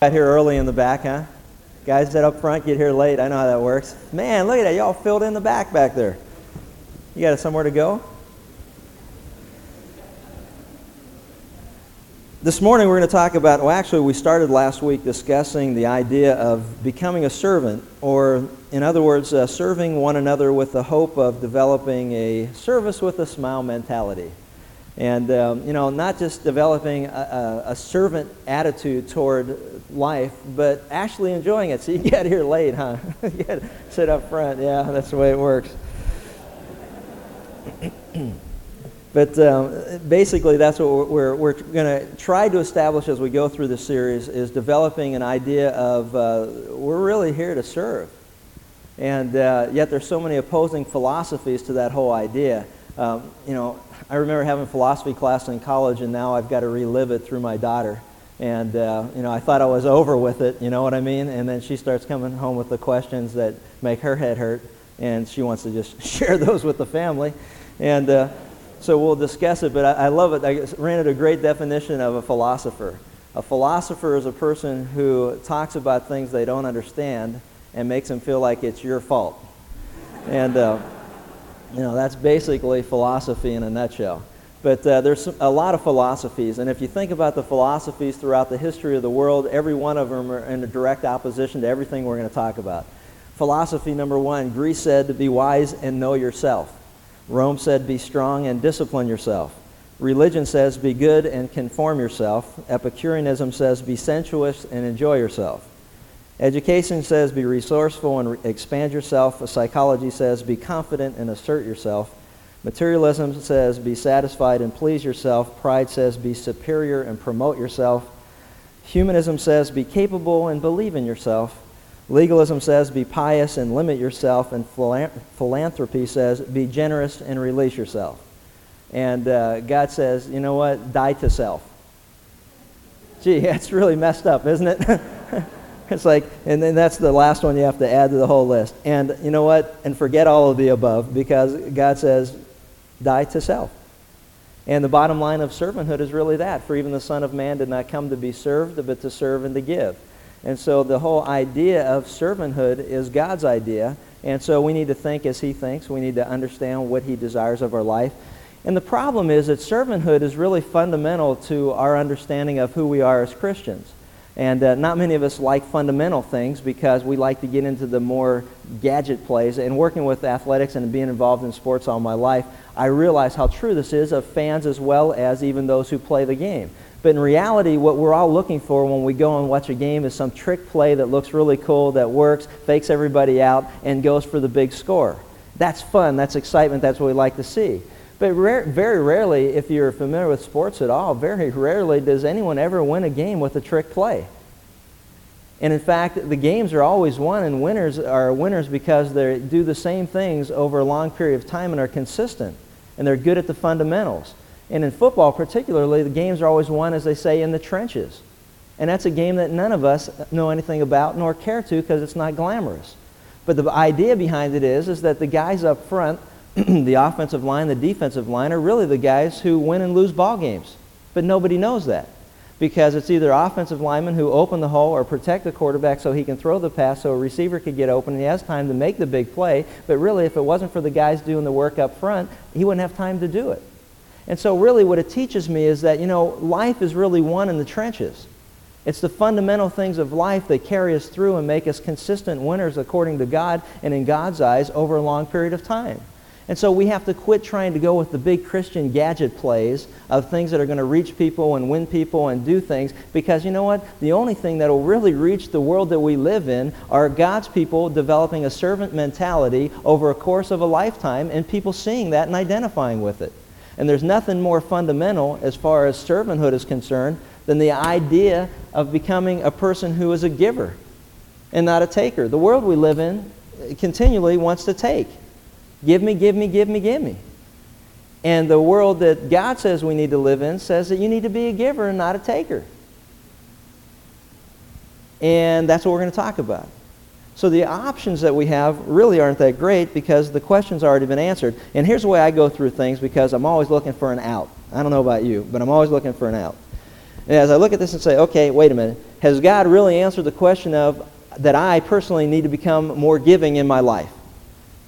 Got here early in the back, huh? Guys that up front get here late. I know how that works. Man, look at that. Y'all filled in the back back there. You got somewhere to go? This morning we're going to talk about, well, actually, we started last week discussing the idea of becoming a servant, or in other words, uh, serving one another with the hope of developing a service with a smile mentality. And, um, you know, not just developing a, a, servant attitude toward life, but actually enjoying it. So you get here late, huh? you get sit up front. Yeah, that's the way it works. but um, basically, that's what we're, we're, going to try to establish as we go through the series is developing an idea of uh, we're really here to serve. And uh, yet there's so many opposing philosophies to that whole idea. Um, you know, I remember having philosophy class in college, and now I've got to relive it through my daughter. And, uh, you know, I thought I was over with it, you know what I mean? And then she starts coming home with the questions that make her head hurt, and she wants to just share those with the family. And uh, so we'll discuss it, but I, I love it. I ran into a great definition of a philosopher. A philosopher is a person who talks about things they don't understand and makes them feel like it's your fault. And, uh, you know, that's basically philosophy in a nutshell. But uh, there's a lot of philosophies, and if you think about the philosophies throughout the history of the world, every one of them are in a direct opposition to everything we're going to talk about. Philosophy number one Greece said to be wise and know yourself. Rome said be strong and discipline yourself. Religion says be good and conform yourself. Epicureanism says be sensuous and enjoy yourself. Education says be resourceful and re- expand yourself. Psychology says be confident and assert yourself. Materialism says be satisfied and please yourself. Pride says be superior and promote yourself. Humanism says be capable and believe in yourself. Legalism says be pious and limit yourself. And philanthropy says be generous and release yourself. And uh, God says, you know what? Die to self. Gee, that's really messed up, isn't it? It's like, and then that's the last one you have to add to the whole list. And you know what? And forget all of the above because God says, die to self. And the bottom line of servanthood is really that. For even the Son of Man did not come to be served, but to serve and to give. And so the whole idea of servanthood is God's idea. And so we need to think as He thinks. We need to understand what He desires of our life. And the problem is that servanthood is really fundamental to our understanding of who we are as Christians. And uh, not many of us like fundamental things because we like to get into the more gadget plays. And working with athletics and being involved in sports all my life, I realize how true this is of fans as well as even those who play the game. But in reality, what we're all looking for when we go and watch a game is some trick play that looks really cool, that works, fakes everybody out, and goes for the big score. That's fun, that's excitement, that's what we like to see. But rare, very rarely, if you're familiar with sports at all, very rarely does anyone ever win a game with a trick play. And in fact, the games are always won, and winners are winners because they do the same things over a long period of time and are consistent, and they're good at the fundamentals. And in football, particularly, the games are always won, as they say, in the trenches. And that's a game that none of us know anything about nor care to because it's not glamorous. But the idea behind it is, is that the guys up front the offensive line, the defensive line are really the guys who win and lose ball games. But nobody knows that because it's either offensive linemen who open the hole or protect the quarterback so he can throw the pass so a receiver could get open and he has time to make the big play. But really, if it wasn't for the guys doing the work up front, he wouldn't have time to do it. And so really what it teaches me is that, you know, life is really won in the trenches. It's the fundamental things of life that carry us through and make us consistent winners according to God and in God's eyes over a long period of time. And so we have to quit trying to go with the big Christian gadget plays of things that are going to reach people and win people and do things because you know what? The only thing that will really reach the world that we live in are God's people developing a servant mentality over a course of a lifetime and people seeing that and identifying with it. And there's nothing more fundamental as far as servanthood is concerned than the idea of becoming a person who is a giver and not a taker. The world we live in continually wants to take. Give me, give me, give me, give me. And the world that God says we need to live in says that you need to be a giver and not a taker. And that's what we're going to talk about. So the options that we have really aren't that great because the question's already been answered. And here's the way I go through things because I'm always looking for an out. I don't know about you, but I'm always looking for an out. And as I look at this and say, okay, wait a minute, has God really answered the question of that I personally need to become more giving in my life?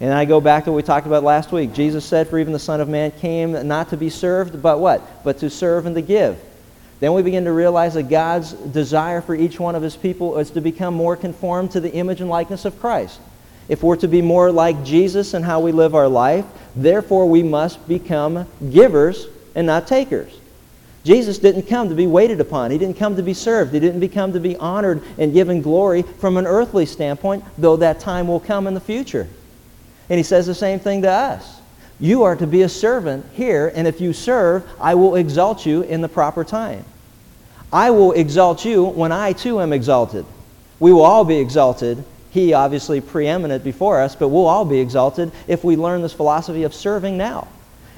And I go back to what we talked about last week. Jesus said, For even the Son of Man came not to be served, but what? But to serve and to give. Then we begin to realize that God's desire for each one of his people is to become more conformed to the image and likeness of Christ. If we're to be more like Jesus in how we live our life, therefore we must become givers and not takers. Jesus didn't come to be waited upon. He didn't come to be served. He didn't come to be honored and given glory from an earthly standpoint, though that time will come in the future. And he says the same thing to us. You are to be a servant here, and if you serve, I will exalt you in the proper time. I will exalt you when I too am exalted. We will all be exalted. He obviously preeminent before us, but we'll all be exalted if we learn this philosophy of serving now.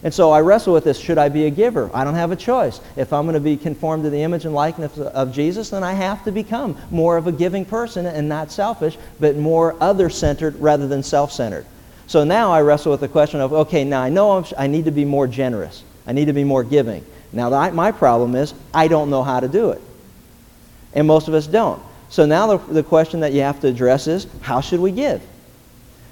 And so I wrestle with this. Should I be a giver? I don't have a choice. If I'm going to be conformed to the image and likeness of Jesus, then I have to become more of a giving person and not selfish, but more other centered rather than self centered. So now I wrestle with the question of, okay, now I know I'm, i need to be more generous. I need to be more giving. Now the, my problem is I don't know how to do it. And most of us don't. So now the, the question that you have to address is, how should we give?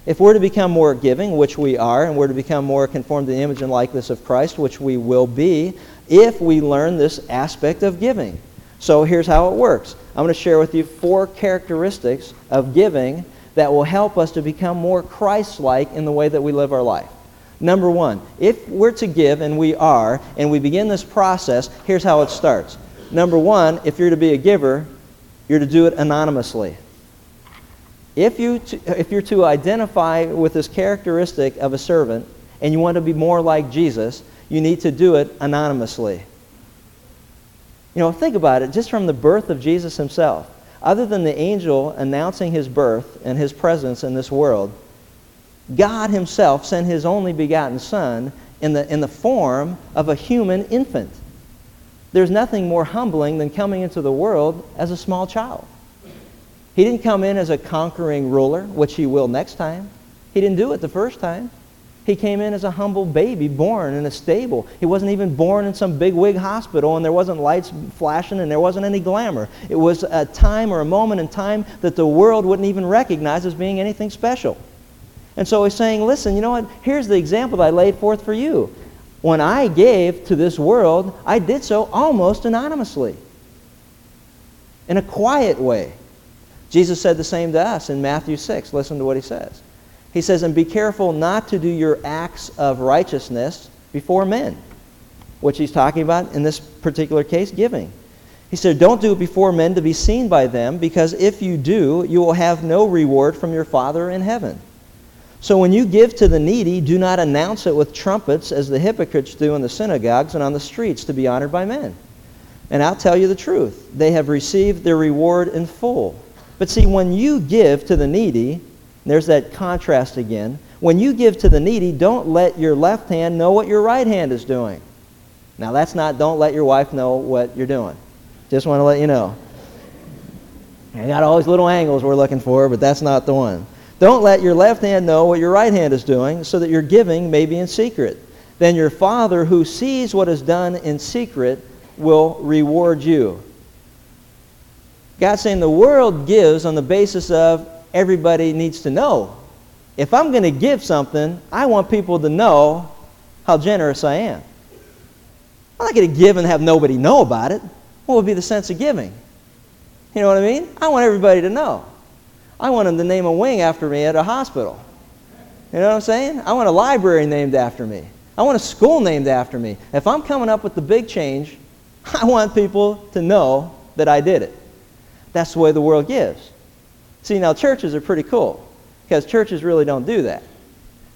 If we're to become more giving, which we are, and we're to become more conformed to the image and likeness of Christ, which we will be, if we learn this aspect of giving. So here's how it works. I'm going to share with you four characteristics of giving that will help us to become more Christ like in the way that we live our life. Number one, if we're to give, and we are, and we begin this process, here's how it starts. Number one, if you're to be a giver, you're to do it anonymously. If, you to, if you're to identify with this characteristic of a servant and you want to be more like Jesus, you need to do it anonymously. You know, think about it, just from the birth of Jesus himself other than the angel announcing his birth and his presence in this world, God himself sent his only begotten Son in the, in the form of a human infant. There's nothing more humbling than coming into the world as a small child. He didn't come in as a conquering ruler, which he will next time. He didn't do it the first time. He came in as a humble baby born in a stable. He wasn't even born in some big wig hospital and there wasn't lights flashing and there wasn't any glamour. It was a time or a moment in time that the world wouldn't even recognize as being anything special. And so he's saying, listen, you know what? Here's the example that I laid forth for you. When I gave to this world, I did so almost anonymously, in a quiet way. Jesus said the same to us in Matthew 6. Listen to what he says. He says, and be careful not to do your acts of righteousness before men, which he's talking about in this particular case, giving. He said, Don't do it before men to be seen by them, because if you do, you will have no reward from your Father in heaven. So when you give to the needy, do not announce it with trumpets as the hypocrites do in the synagogues and on the streets to be honored by men. And I'll tell you the truth they have received their reward in full. But see, when you give to the needy, there's that contrast again. When you give to the needy, don't let your left hand know what your right hand is doing. Now, that's not don't let your wife know what you're doing. Just want to let you know. I got all these little angles we're looking for, but that's not the one. Don't let your left hand know what your right hand is doing, so that your giving may be in secret. Then your Father, who sees what is done in secret, will reward you. God's saying the world gives on the basis of everybody needs to know. If I'm going to give something, I want people to know how generous I am. I'm not going to give and have nobody know about it. What would be the sense of giving? You know what I mean? I want everybody to know. I want them to name a wing after me at a hospital. You know what I'm saying? I want a library named after me. I want a school named after me. If I'm coming up with the big change, I want people to know that I did it. That's the way the world gives. See, now churches are pretty cool because churches really don't do that.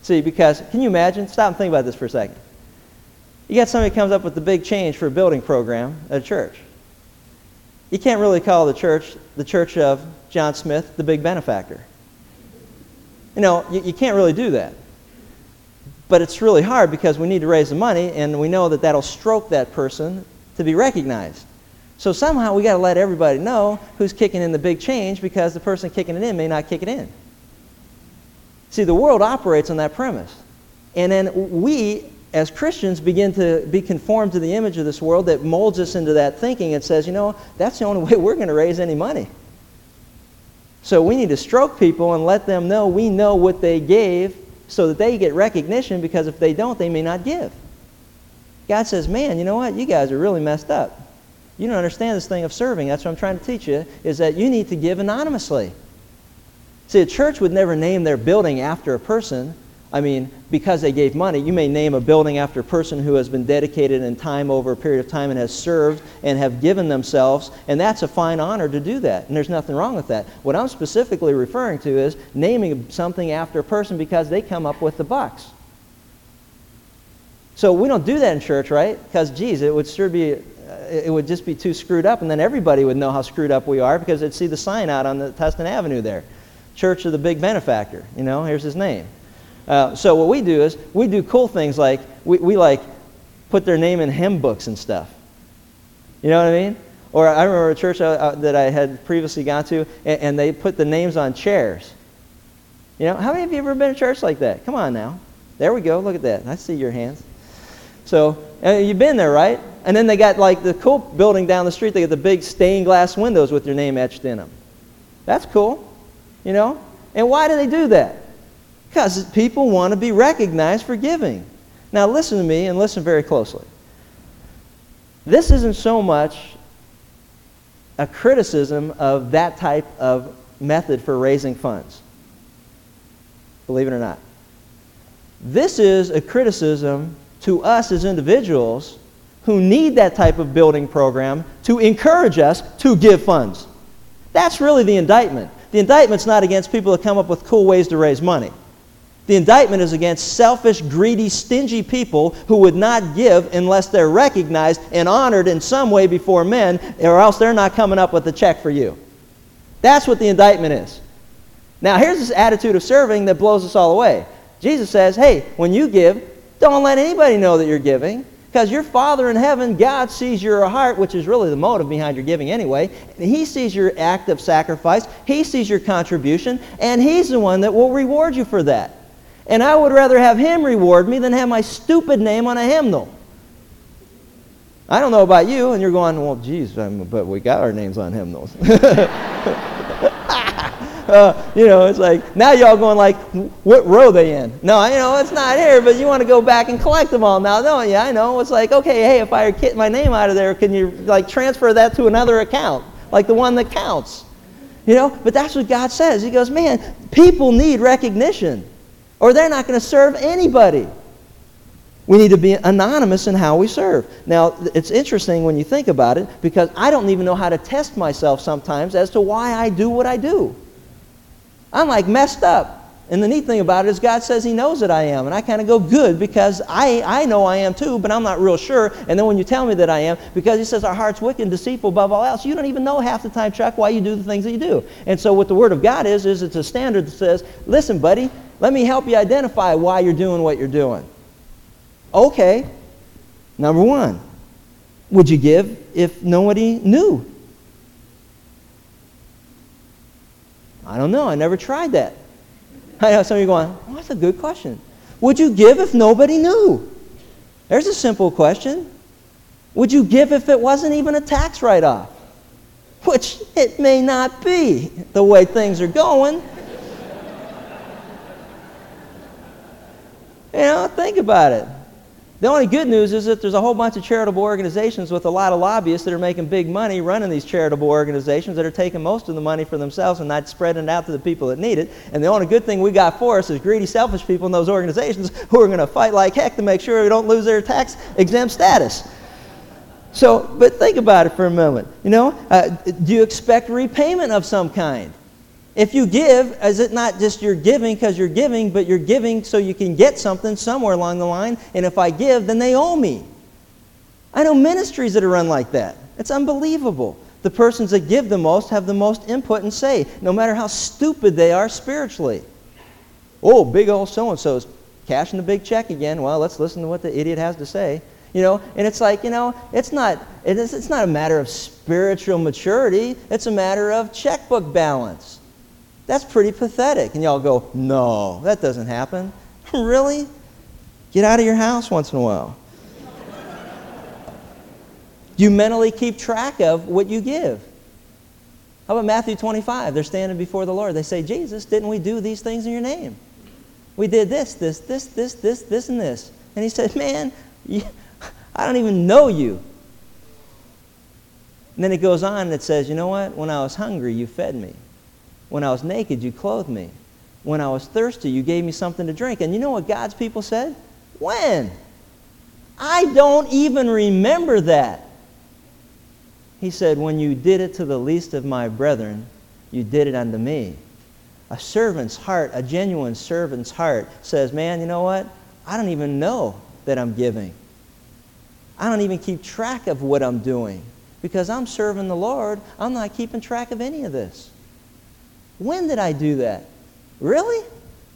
See, because can you imagine? Stop and think about this for a second. You got somebody comes up with the big change for a building program at a church. You can't really call the church the church of John Smith the big benefactor. You know, you, you can't really do that. But it's really hard because we need to raise the money and we know that that'll stroke that person to be recognized. So somehow we got to let everybody know who's kicking in the big change because the person kicking it in may not kick it in. See, the world operates on that premise. And then we as Christians, begin to be conformed to the image of this world that molds us into that thinking and says, you know, that's the only way we're going to raise any money. So we need to stroke people and let them know we know what they gave so that they get recognition because if they don't, they may not give. God says, man, you know what? You guys are really messed up. You don't understand this thing of serving. That's what I'm trying to teach you, is that you need to give anonymously. See, a church would never name their building after a person. I mean, because they gave money, you may name a building after a person who has been dedicated in time over a period of time and has served and have given themselves, and that's a fine honor to do that, and there's nothing wrong with that. What I'm specifically referring to is naming something after a person because they come up with the bucks. So we don't do that in church, right? Because, geez, it would sure be, it would just be too screwed up, and then everybody would know how screwed up we are because they'd see the sign out on the Tustin Avenue there. Church of the Big Benefactor. You know, here's his name. Uh, so what we do is we do cool things like we, we like put their name in hymn books and stuff. You know what I mean? Or I remember a church uh, uh, that I had previously gone to, and, and, they put the names on chairs. You know, how many of you have ever been a church like that? Come on now. There we go. Look at that. I see your hands. So uh, you've been there, right? And then they got like the cool building down the street. They got the big stained glass windows with your name etched in them. That's cool. You know? And why do they do that? Because people want to be recognized for giving. Now, listen to me and listen very closely. This isn't so much a criticism of that type of method for raising funds. Believe it or not. This is a criticism to us as individuals who need that type of building program to encourage us to give funds. That's really the indictment. The indictment's not against people that come up with cool ways to raise money. The indictment is against selfish, greedy, stingy people who would not give unless they're recognized and honored in some way before men, or else they're not coming up with a check for you. That's what the indictment is. Now, here's this attitude of serving that blows us all away. Jesus says, hey, when you give, don't let anybody know that you're giving. Because your Father in heaven, God sees your heart, which is really the motive behind your giving anyway. He sees your act of sacrifice. He sees your contribution. And He's the one that will reward you for that. And I would rather have Him reward me than have my stupid name on a hymnal. I don't know about you, and you're going, well, geez, um, but we got our names on hymnals. uh, you know, it's like now y'all going like, what row they in? No, you know, it's not here, but you want to go back and collect them all now, don't you? I know. It's like, okay, hey, if I get my name out of there, can you like transfer that to another account, like the one that counts? You know, but that's what God says. He goes, man, people need recognition, or they're not going to serve anybody. We need to be anonymous in how we serve. Now, it's interesting when you think about it because I don't even know how to test myself sometimes as to why I do what I do. I'm like messed up. And the neat thing about it is God says He knows that I am. And I kind of go, good, because I, I know I am too, but I'm not real sure. And then when you tell me that I am, because He says our heart's wicked and deceitful above all else, you don't even know half the time, Chuck, why you do the things that you do. And so what the Word of God is, is it's a standard that says, listen, buddy, let me help you identify why you're doing what you're doing. Okay, number one, would you give if nobody knew? I don't know. I never tried that. I know some of you going, that's a good question. Would you give if nobody knew? There's a simple question. Would you give if it wasn't even a tax write off? Which it may not be the way things are going. you know, think about it. The only good news is that there's a whole bunch of charitable organizations with a lot of lobbyists that are making big money running these charitable organizations that are taking most of the money for themselves and not spreading it out to the people that need it. And the only good thing we got for us is greedy, selfish people in those organizations who are going to fight like heck to make sure we don't lose their tax exempt status. So, but think about it for a moment. You know, uh, do you expect repayment of some kind? If you give, is it not just you're giving because you're giving, but you're giving so you can get something somewhere along the line? And if I give, then they owe me. I know ministries that are run like that. It's unbelievable. The persons that give the most have the most input and say, no matter how stupid they are spiritually. Oh, big old so and so's cashing the big check again. Well, let's listen to what the idiot has to say. You know, and it's like, you know, it's not, it is, it's not a matter of spiritual maturity, it's a matter of checkbook balance. That's pretty pathetic. And y'all go, no, that doesn't happen. really? Get out of your house once in a while. you mentally keep track of what you give. How about Matthew 25? They're standing before the Lord. They say, Jesus, didn't we do these things in your name? We did this, this, this, this, this, this, and this. And he said, Man, you, I don't even know you. And then it goes on and it says, You know what? When I was hungry, you fed me. When I was naked, you clothed me. When I was thirsty, you gave me something to drink. And you know what God's people said? When? I don't even remember that. He said, When you did it to the least of my brethren, you did it unto me. A servant's heart, a genuine servant's heart, says, Man, you know what? I don't even know that I'm giving. I don't even keep track of what I'm doing because I'm serving the Lord. I'm not keeping track of any of this. When did I do that? Really?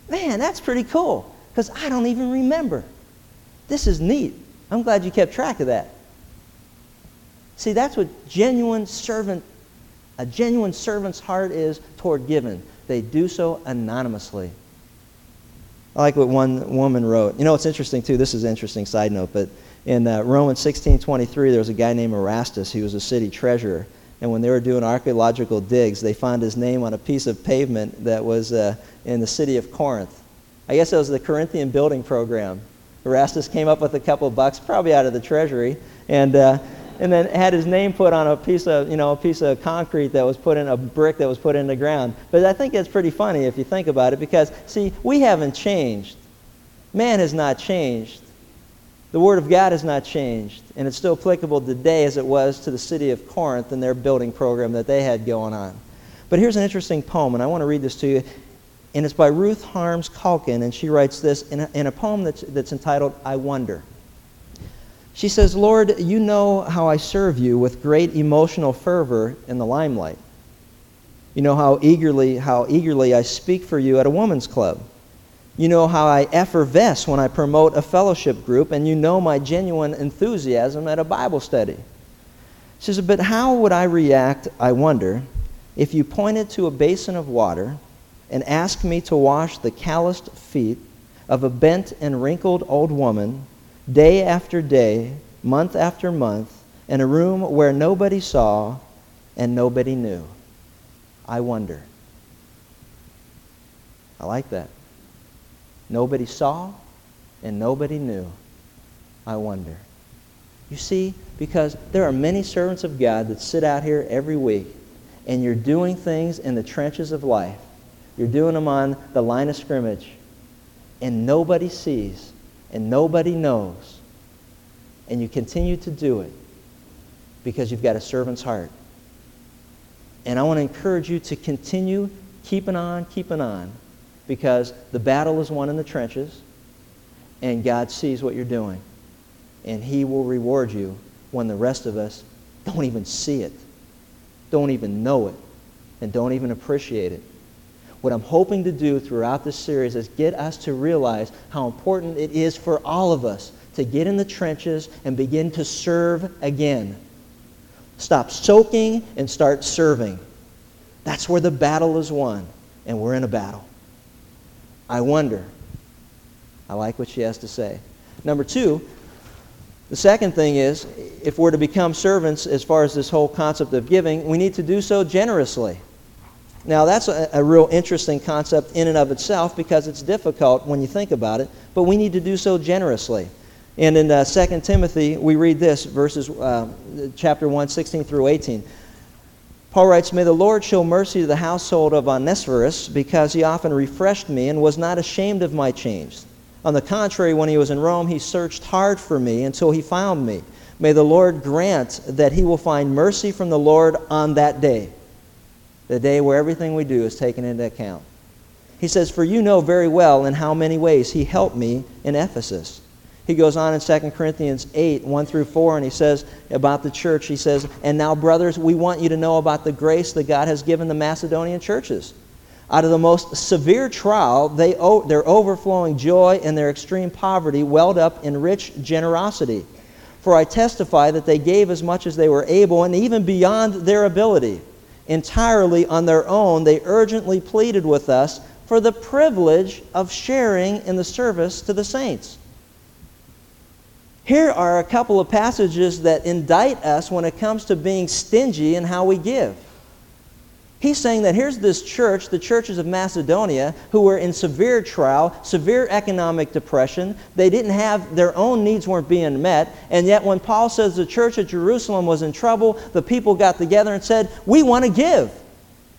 Man, that's pretty cool because I don't even remember. This is neat. I'm glad you kept track of that. See, that's what genuine servant, a genuine servant's heart is toward giving. They do so anonymously. I like what one woman wrote. You know, it's interesting too. This is an interesting side note, but in uh, Romans 16:23, there was a guy named Erastus. He was a city treasurer, and when they were doing archaeological digs, they found his name on a piece of pavement that was uh, in the city of Corinth. I guess it was the Corinthian building program. Erastus came up with a couple bucks, probably out of the treasury, and. Uh, and then had his name put on a piece of, you know, a piece of concrete that was put in a brick that was put in the ground. But I think it's pretty funny if you think about it because, see, we haven't changed. Man has not changed. The Word of God has not changed, and it's still applicable today as it was to the city of Corinth and their building program that they had going on. But here's an interesting poem, and I want to read this to you. And it's by Ruth Harms Calkin, and she writes this in a, in a poem that's, that's entitled I Wonder. She says, Lord, you know how I serve you with great emotional fervor in the limelight. You know how eagerly, how eagerly I speak for you at a woman's club. You know how I effervesce when I promote a fellowship group, and you know my genuine enthusiasm at a Bible study. She says, But how would I react, I wonder, if you pointed to a basin of water and asked me to wash the calloused feet of a bent and wrinkled old woman day after day, month after month, in a room where nobody saw and nobody knew. I wonder. I like that. Nobody saw and nobody knew. I wonder. You see, because there are many servants of God that sit out here every week and you're doing things in the trenches of life. You're doing them on the line of scrimmage and nobody sees and nobody knows, and you continue to do it because you've got a servant's heart. And I want to encourage you to continue keeping on, keeping on, because the battle is won in the trenches, and God sees what you're doing. And He will reward you when the rest of us don't even see it, don't even know it, and don't even appreciate it. What I'm hoping to do throughout this series is get us to realize how important it is for all of us to get in the trenches and begin to serve again. Stop soaking and start serving. That's where the battle is won, and we're in a battle. I wonder. I like what she has to say. Number two, the second thing is if we're to become servants as far as this whole concept of giving, we need to do so generously. Now, that's a, a, real interesting concept in and of itself because it's difficult when you think about it, but we need to do so generously. And in uh, 2 Timothy, we read this, verses, uh, chapter 1, 16 through 18. Paul writes, May the Lord show mercy to the household of Onesiphorus, because he often refreshed me and was not ashamed of my chains. On the contrary, when he was in Rome, he searched hard for me until he found me. May the Lord grant that he will find mercy from the Lord on that day the day where everything we do is taken into account. He says, For you know very well in how many ways he helped me in Ephesus. He goes on in 2 Corinthians 8, 1 through 4, and he says about the church, he says, And now, brothers, we want you to know about the grace that God has given the Macedonian churches. Out of the most severe trial, they, their overflowing joy and their extreme poverty welled up in rich generosity. For I testify that they gave as much as they were able, and even beyond their ability entirely on their own, they urgently pleaded with us for the privilege of sharing in the service to the saints. Here are a couple of passages that indict us when it comes to being stingy in how we give. He's saying that here's this church, the churches of Macedonia, who were in severe trial, severe economic depression. They didn't have, their own needs weren't being met. And yet, when Paul says the church at Jerusalem was in trouble, the people got together and said, We want to give.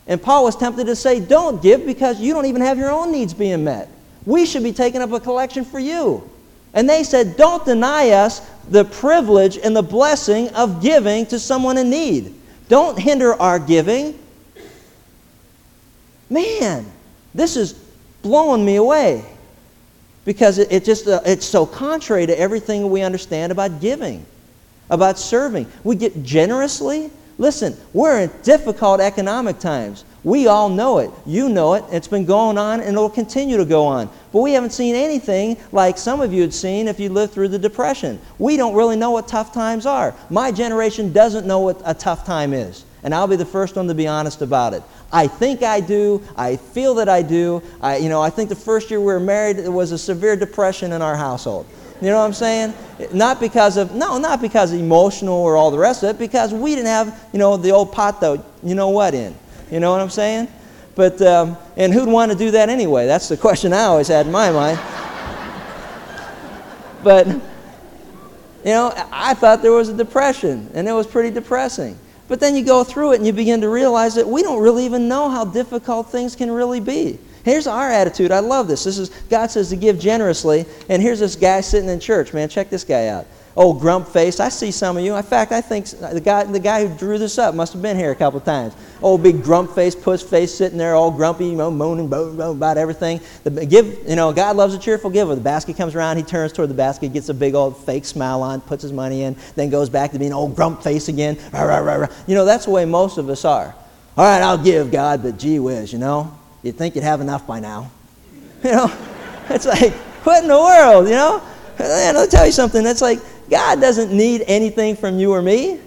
And Paul was tempted to say, Don't give because you don't even have your own needs being met. We should be taking up a collection for you. And they said, Don't deny us the privilege and the blessing of giving to someone in need. Don't hinder our giving. Man, this is blowing me away because it, it just uh, it's so contrary to everything we understand about giving, about serving. We get generously. Listen, we're in difficult economic times. We all know it. You know it. It's been going on and it'll continue to go on. But we haven't seen anything like some of you had seen if you lived through the Depression. We don't really know what tough times are. My generation doesn't know what a tough time is. And I'll be the first one to be honest about it. I think I do. I feel that I do. I, you know, I think the first year we were married, there was a severe depression in our household. You know what I'm saying? Not because of, no, not because of emotional or all the rest of it, because we didn't have, you know, the old pot, though, you know what, in. You know what I'm saying? But, um, and who'd want to do that anyway? That's the question I always had in my mind. but, you know, I thought there was a depression, and it was pretty depressing. But then you go through it and you begin to realize that we don't really even know how difficult things can really be. Here's our attitude. I love this. This is God says to give generously, and here's this guy sitting in church, man. Check this guy out. Oh, grump face. I see some of you. In fact, I think the guy, the guy who drew this up must have been here a couple times. Old big grump face, puss face, sitting there all grumpy, you know, moaning about everything. The, give, you know, God loves a cheerful giver. The basket comes around, he turns toward the basket, gets a big old fake smile on, puts his money in, then goes back to being old grump face again. Rah, rah, rah, you know, that's the way most of us are. All right, I'll give God, but gee whiz, you know, you'd think you'd have enough by now. You know, it's like, what in the world, you know? And I'll tell you something, that's like, God doesn't need anything from you or me.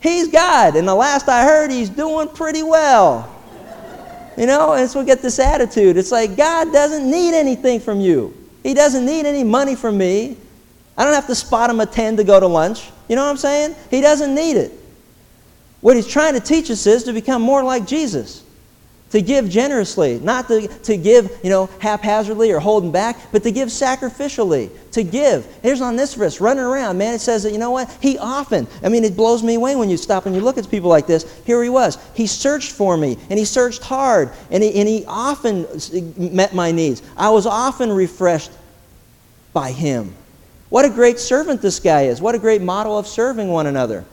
He's God. And the last I heard, He's doing pretty well. You know, and so we get this attitude. It's like God doesn't need anything from you. He doesn't need any money from me. I don't have to spot him a 10 to go to lunch. You know what I'm saying? He doesn't need it. What he's trying to teach us is to become more like Jesus to give generously, not to, to give, you know, haphazardly or holding back, but to give sacrificially, to give. Here's Onesiphorus, running around, man, it says that, you know what? He often, I mean, it blows me away when you stop and you look at people like this. Here he was. He searched for me, and he searched hard, and he, and he often met my needs. I was often refreshed by him. What a great servant this guy is. What a great model of serving one another.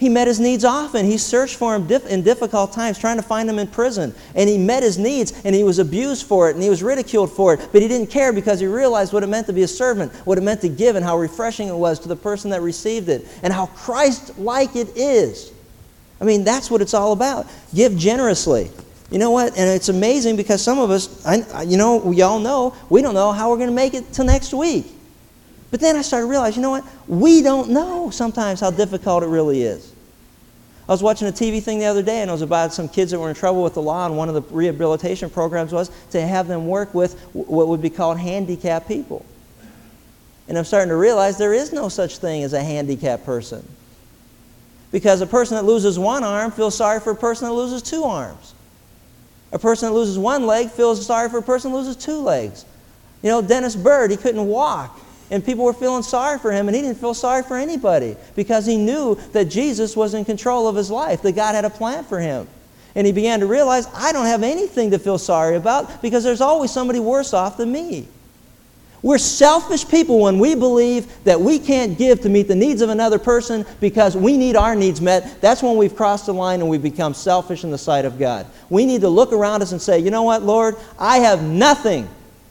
He met his needs often. He searched for him in difficult times, trying to find him in prison. And he met his needs, and he was abused for it, and he was ridiculed for it. But he didn't care because he realized what it meant to be a servant, what it meant to give, and how refreshing it was to the person that received it, and how Christ like it is. I mean, that's what it's all about. Give generously. You know what? And it's amazing because some of us, I, you know, we all know, we don't know how we're going to make it till next week. But then I started to realize, you know what? We don't know sometimes how difficult it really is. I was watching a TV thing the other day, and it was about some kids that were in trouble with the law, and one of the rehabilitation programs was to have them work with what would be called handicapped people. And I'm starting to realize there is no such thing as a handicapped person. Because a person that loses one arm feels sorry for a person that loses two arms. A person that loses one leg feels sorry for a person that loses two legs. You know, Dennis Byrd, he couldn't walk and people were feeling sorry for him, and he didn't feel sorry for anybody because he knew that Jesus was in control of his life, that God had a plan for him. And he began to realize, I don't have anything to feel sorry about because there's always somebody worse off than me. We're selfish people when we believe that we can't give to meet the needs of another person because we need our needs met. That's when we've crossed the line and we've become selfish in the sight of God. We need to look around us and say, you know what, Lord? I have nothing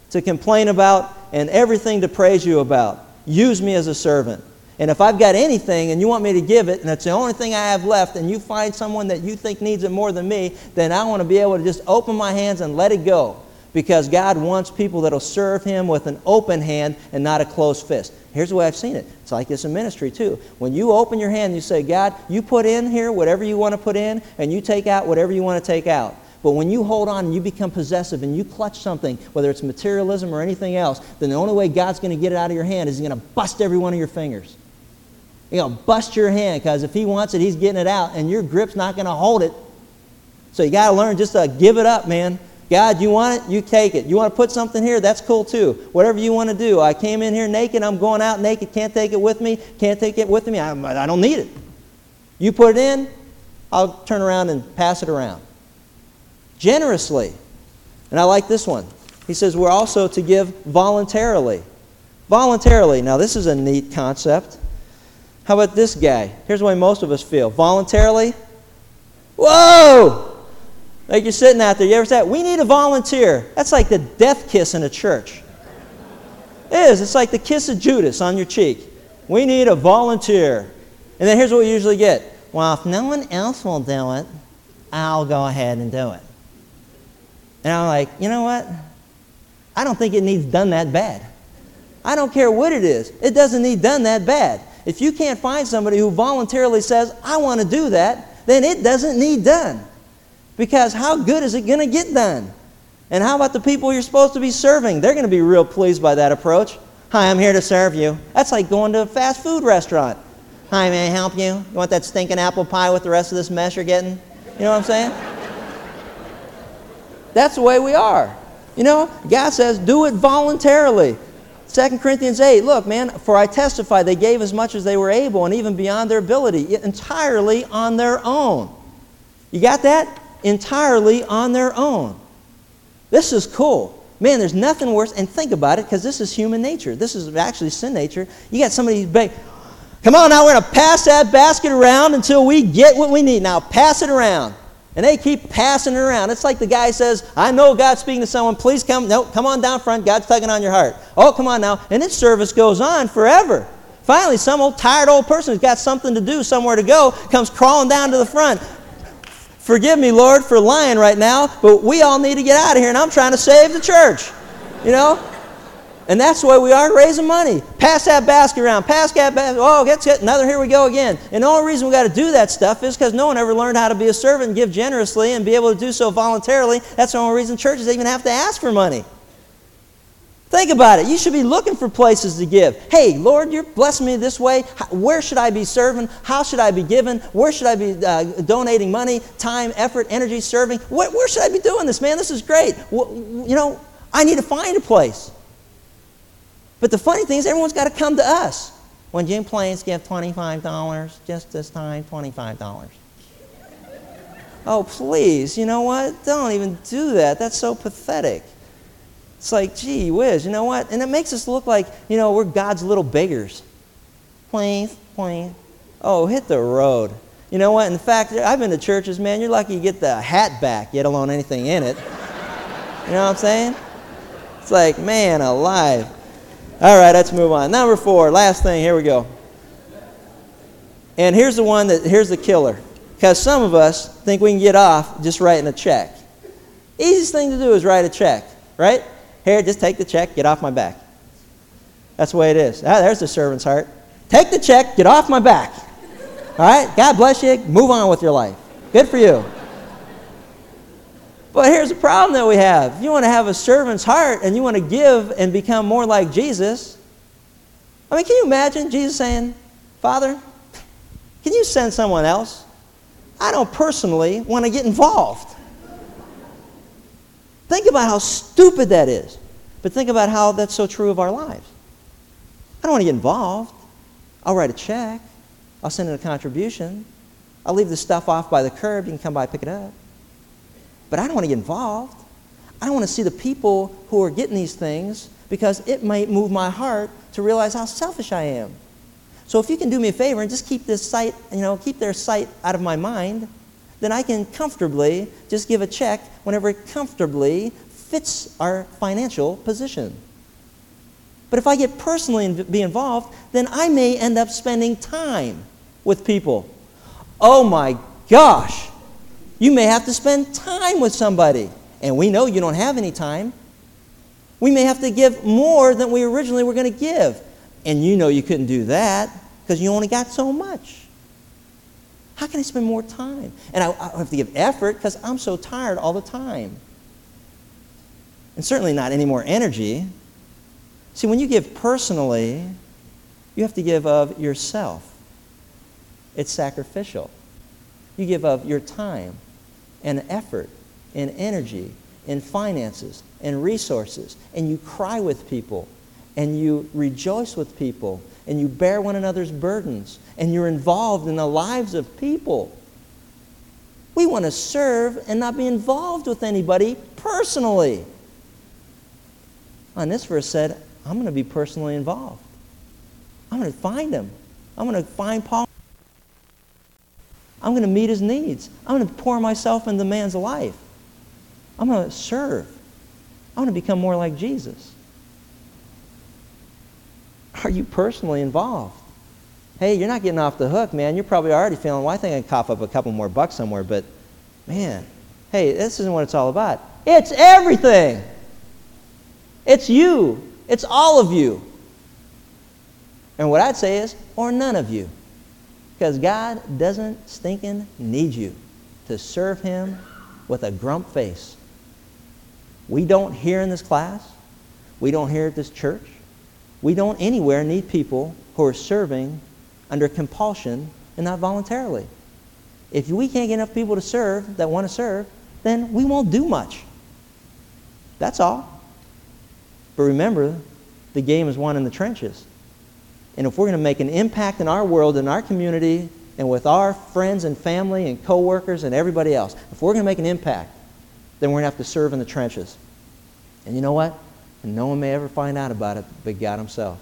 to complain about and everything to praise you about. Use me as a servant. And if I've got anything and you want me to give it, and it's the only thing I have left, and you find someone that you think needs it more than me, then I want to be able to just open my hands and let it go. Because God wants people that'll serve Him with an open hand and not a closed fist. Here's the way I've seen it. It's like this in ministry too. When you open your hand, you say, God, you put in here whatever you want to put in, and you take out whatever you want to take out. But when you hold on and you become possessive and you clutch something, whether it's materialism or anything else, then the only way God's going to get it out of your hand is He's going to bust every one of your fingers. He's going to bust your hand because if He wants it, He's getting it out, and your grip's not going to hold it. So you got to learn just to give it up, man. God, you want it? You take it. You want to put something here? That's cool too. Whatever you want to do. I came in here naked. I'm going out naked. Can't take it with me. Can't take it with me. I, I don't need it. You put it in, I'll turn around and pass it around. Generously. And I like this one. He says we're also to give voluntarily. Voluntarily. Now, this is a neat concept. How about this guy? Here's the way most of us feel. Voluntarily? Whoa! Like you're sitting out there, you ever say, we need a volunteer. That's like the death kiss in a church. It is. It's like the kiss of Judas on your cheek. We need a volunteer. And then here's what we usually get. Well, if no one else will do it, I'll go ahead and do it. And I'm like, you know what? I don't think it needs done that bad. I don't care what it is. It doesn't need done that bad. If you can't find somebody who voluntarily says, I want to do that, then it doesn't need done. Because how good is it going to get done? And how about the people you're supposed to be serving? They're going to be real pleased by that approach. Hi, I'm here to serve you. That's like going to a fast food restaurant. Hi, may I help you? You want that stinking apple pie with the rest of this mess you're getting? You know what I'm saying? That's the way we are. You know, God says, do it voluntarily. 2 Corinthians 8, look, man, for I testify they gave as much as they were able and even beyond their ability, entirely on their own. You got that? entirely on their own. This is cool. Man, there's nothing worse. And think about it, because this is human nature. This is actually sin nature. You got somebody big. Come on, now we're going to pass that basket around until we get what we need. Now pass it around. And they keep passing it around. It's like the guy says, I know God's speaking to someone. Please come. No, come on down front. God's tugging on your heart. Oh, come on now. And this service goes on forever. Finally, some old tired old person who's got something to do, somewhere to go, comes crawling down to the front. Forgive me, Lord, for lying right now, but we all need to get out of here, and I'm trying to save the church. You know? And that's the way we are raising money. Pass that basket around. Pass that basket. Oh, get, get another. Here we go again. And the only reason we got to do that stuff is because no one ever learned how to be a servant and give generously and be able to do so voluntarily. That's the only reason churches even have to ask for money. Think about it. You should be looking for places to give. Hey, Lord, you're blessing me this way. Where should I be serving? How should I be giving? Where should I be uh, donating money, time, effort, energy, serving? Where, where, should I be doing this, man? This is great. you know, I need to find a place. But the funny thing is, everyone's got to come to us. When Jim Plains give $25, just this time, $25. oh, please, you know what? Don't even do that. That's so pathetic. It's like, gee whiz, you know what? And it makes us look like, you know, we're God's little beggars. Please, please. Oh, hit the road. You know what? In fact, I've been to churches, man, you're lucky you get the hat back, yet alone anything in it. You know what I'm saying? It's like, man, alive. All right, let's move on. Number four, last thing, here we go. And here's the one that, here's the killer. Because some of us think we can get off just writing a check. Easiest thing to do is write a check, right? Here, just take the check, get off my back. That's the way it is. Ah, there's the servant's heart. Take the check, get off my back. All right? God bless you. Move on with your life. Good for you. But here's the problem that we have. If you want to have a servant's heart and you want to give and become more like Jesus, I mean, can you imagine Jesus saying, Father, can you send someone else? I don't personally want to get involved. Think about how stupid that is. But think about how that's so true of our lives. I don't want to get involved. I'll write a check. I'll send in a contribution. I'll leave the stuff off by the curb. You can come by and pick it up. But I don't want to get involved. I don't want to see the people who are getting these things because it might move my heart to realize how selfish I am. So if you can do me a favor and just keep this sight, you know, keep their sight out of my mind, then I can comfortably just give a check whenever it comfortably fits our financial position. But if I get personally and be involved, then I may end up spending time with people. Oh my gosh, you may have to spend time with somebody. And we know you don't have any time. We may have to give more than we originally were going to give. And you know you couldn't do that because you only got so much. How can I spend more time? And I, I have to give effort because I'm so tired all the time. And certainly not any more energy. See, when you give personally, you have to give of yourself. It's sacrificial. You give of your time and effort and energy and finances and resources, and you cry with people, and you rejoice with people, and you bear one another's burdens, and you're involved in the lives of people. We want to serve and not be involved with anybody personally. Onesiphorus said, I'm going to be personally involved. I'm going to find him. I'm going to find Paul. I'm going to meet his needs. I'm going to pour myself into the man's life. I'm going to serve. I want to become more like Jesus. Are you personally involved? Hey, you're not getting off the hook, man. You're probably already feeling, well, I think I can cough up a couple more bucks somewhere, but man, hey, this isn't what it's all about. It's everything. It's you. It's all of you. And what I'd say is, or none of you. Because God doesn't stinking need you to serve Him with a grump face. We don't here in this class, we don't here at this church, we don't anywhere need people who are serving under compulsion and not voluntarily. If we can't get enough people to serve that want to serve, then we won't do much. That's all. But remember, the game is won in the trenches. And if we're going to make an impact in our world, in our community, and with our friends and family and coworkers and everybody else, if we're going to make an impact, then we're going to have to serve in the trenches. And you know what? And no one may ever find out about it but God Himself.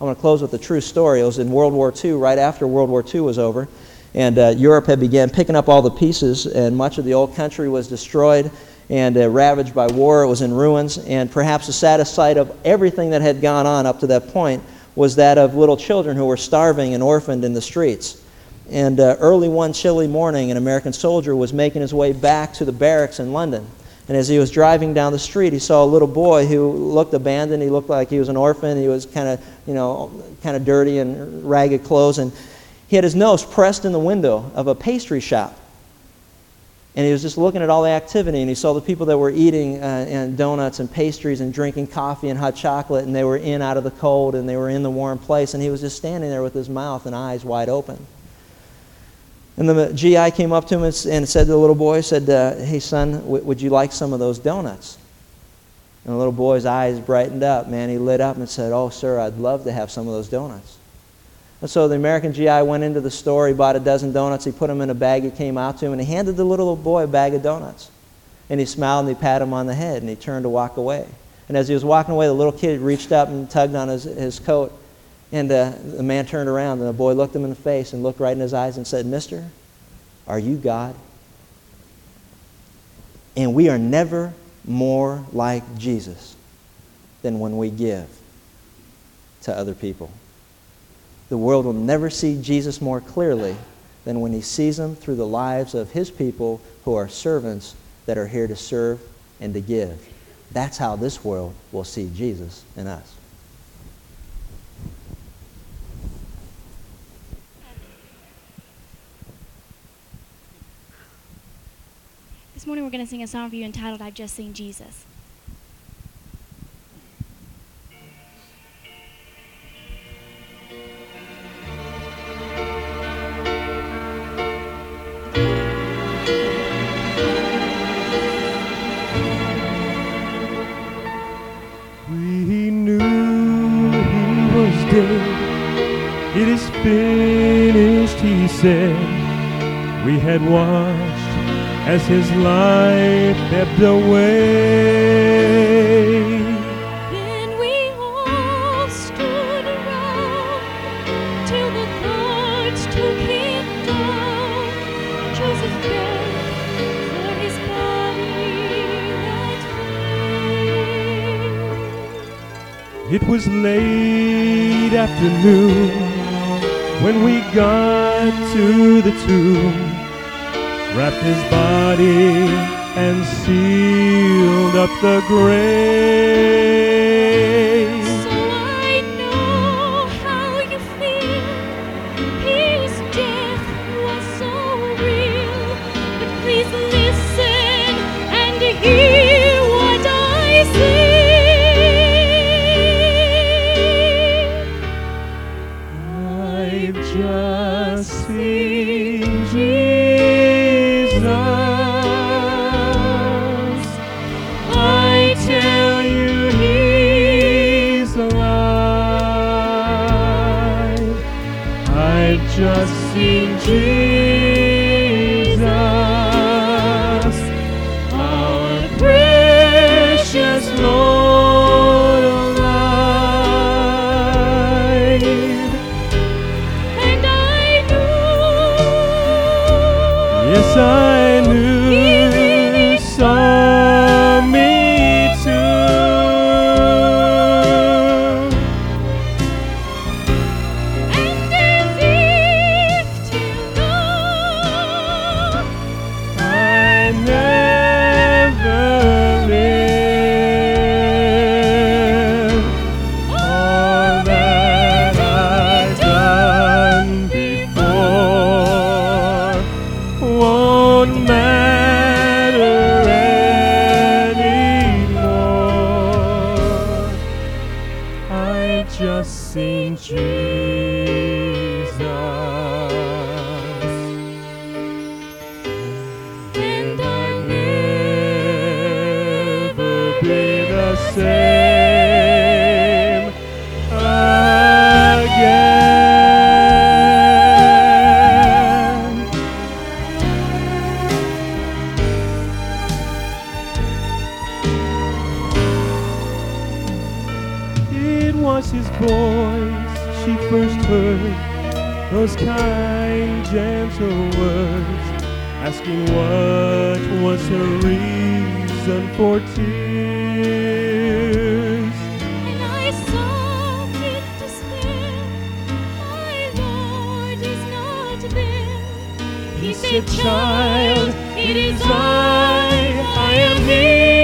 I want to close with a true story. It was in World War II, right after World War II was over, and uh, Europe had began picking up all the pieces, and much of the old country was destroyed and uh, ravaged by war. It was in ruins, and perhaps the saddest sight of everything that had gone on up to that point was that of little children who were starving and orphaned in the streets. And uh, early one chilly morning, an American soldier was making his way back to the barracks in London. And as he was driving down the street, he saw a little boy who looked abandoned. He looked like he was an orphan. He was kind of, you know, kind of dirty and ragged clothes. And he had his nose pressed in the window of a pastry shop. And he was just looking at all the activity, and he saw the people that were eating uh, and donuts and pastries and drinking coffee and hot chocolate, and they were in out of the cold and they were in the warm place, and he was just standing there with his mouth and eyes wide open. And the GI came up to him and said to the little boy, said, uh, hey, son, w- would you like some of those donuts? And the little boy's eyes brightened up, man. He lit up and said, oh, sir, I'd love to have some of those donuts. And so the American GI went into the store, he bought a dozen donuts, he put them in a bag, he came out to him, and he handed the little boy a bag of donuts. And he smiled and he patted him on the head, and he turned to walk away. And as he was walking away, the little kid reached up and tugged on his, his coat. And uh, the man turned around, and the boy looked him in the face and looked right in his eyes and said, Mister, are you God? And we are never more like Jesus than when we give to other people. The world will never see Jesus more clearly than when he sees him through the lives of his people who are servants that are here to serve and to give. That's how this world will see Jesus in us. This morning we're going to sing a song for you entitled I've Just Seen Jesus. Said. We had watched as his life ebbed away. Then we all stood around till the guards took him down. Joseph begged for his body that day. It was late afternoon when we got to the tomb, wrapped his body and sealed up the grave. Child, it is I, I am here.